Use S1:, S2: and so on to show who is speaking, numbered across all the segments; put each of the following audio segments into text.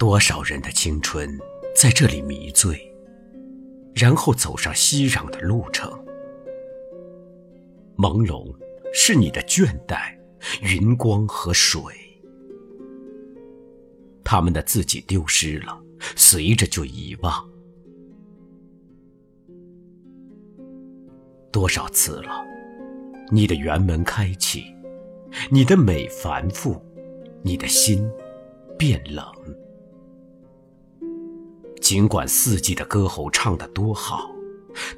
S1: 多少人的青春在这里迷醉，然后走上熙攘的路程。朦胧是你的倦怠，云光和水，他们的自己丢失了，随着就遗忘。多少次了，你的园门开启，你的美繁复，你的心变冷。尽管四季的歌喉唱得多好，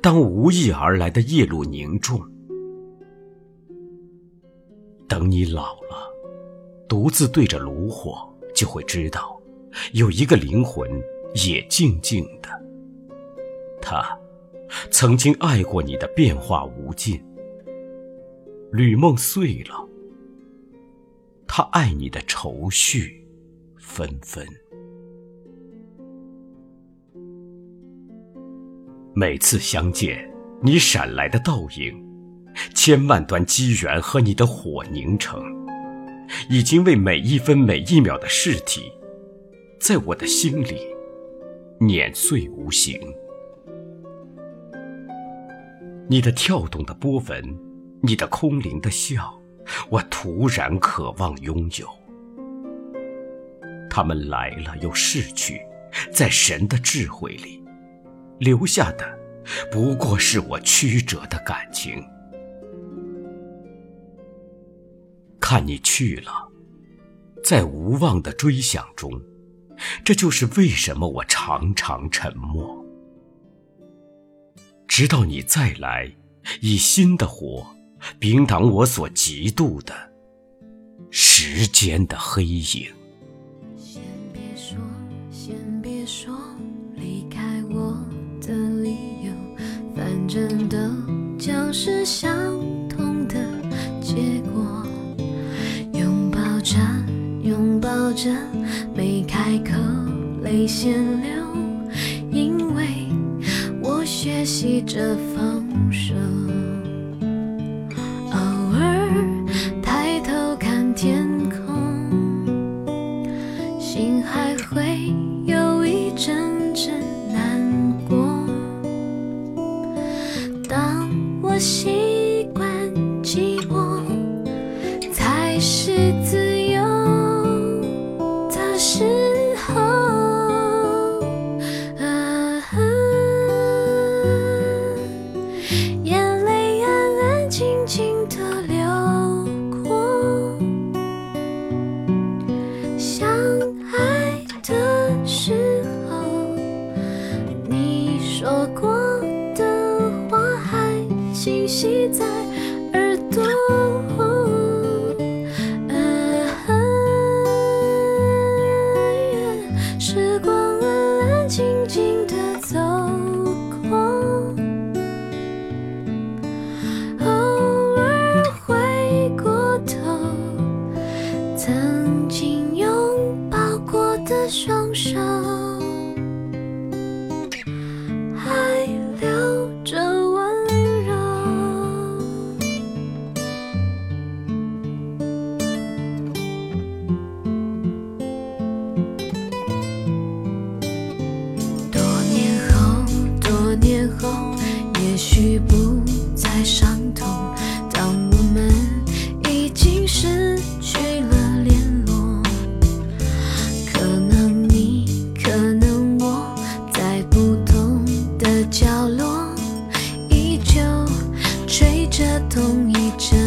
S1: 当无意而来的夜露凝重，等你老了，独自对着炉火，就会知道，有一个灵魂也静静的，他。曾经爱过你的变化无尽，吕梦碎了，他爱你的愁绪纷纷。每次相见，你闪来的倒影，千万段机缘和你的火凝成，已经为每一分每一秒的事体，在我的心里碾碎无形。你的跳动的波纹，你的空灵的笑，我突然渴望拥有。他们来了又逝去，在神的智慧里，留下的不过是我曲折的感情。看你去了，在无望的追想中，这就是为什么我常常沉默。直到你再来，以新的火，冰挡我所嫉妒的时间的黑影。
S2: 着，没开口，泪先流。因为我学习着放手，时候，啊，眼泪安安静静的流过，相爱的时候，你说过的话还清晰在。双手。这同一阵。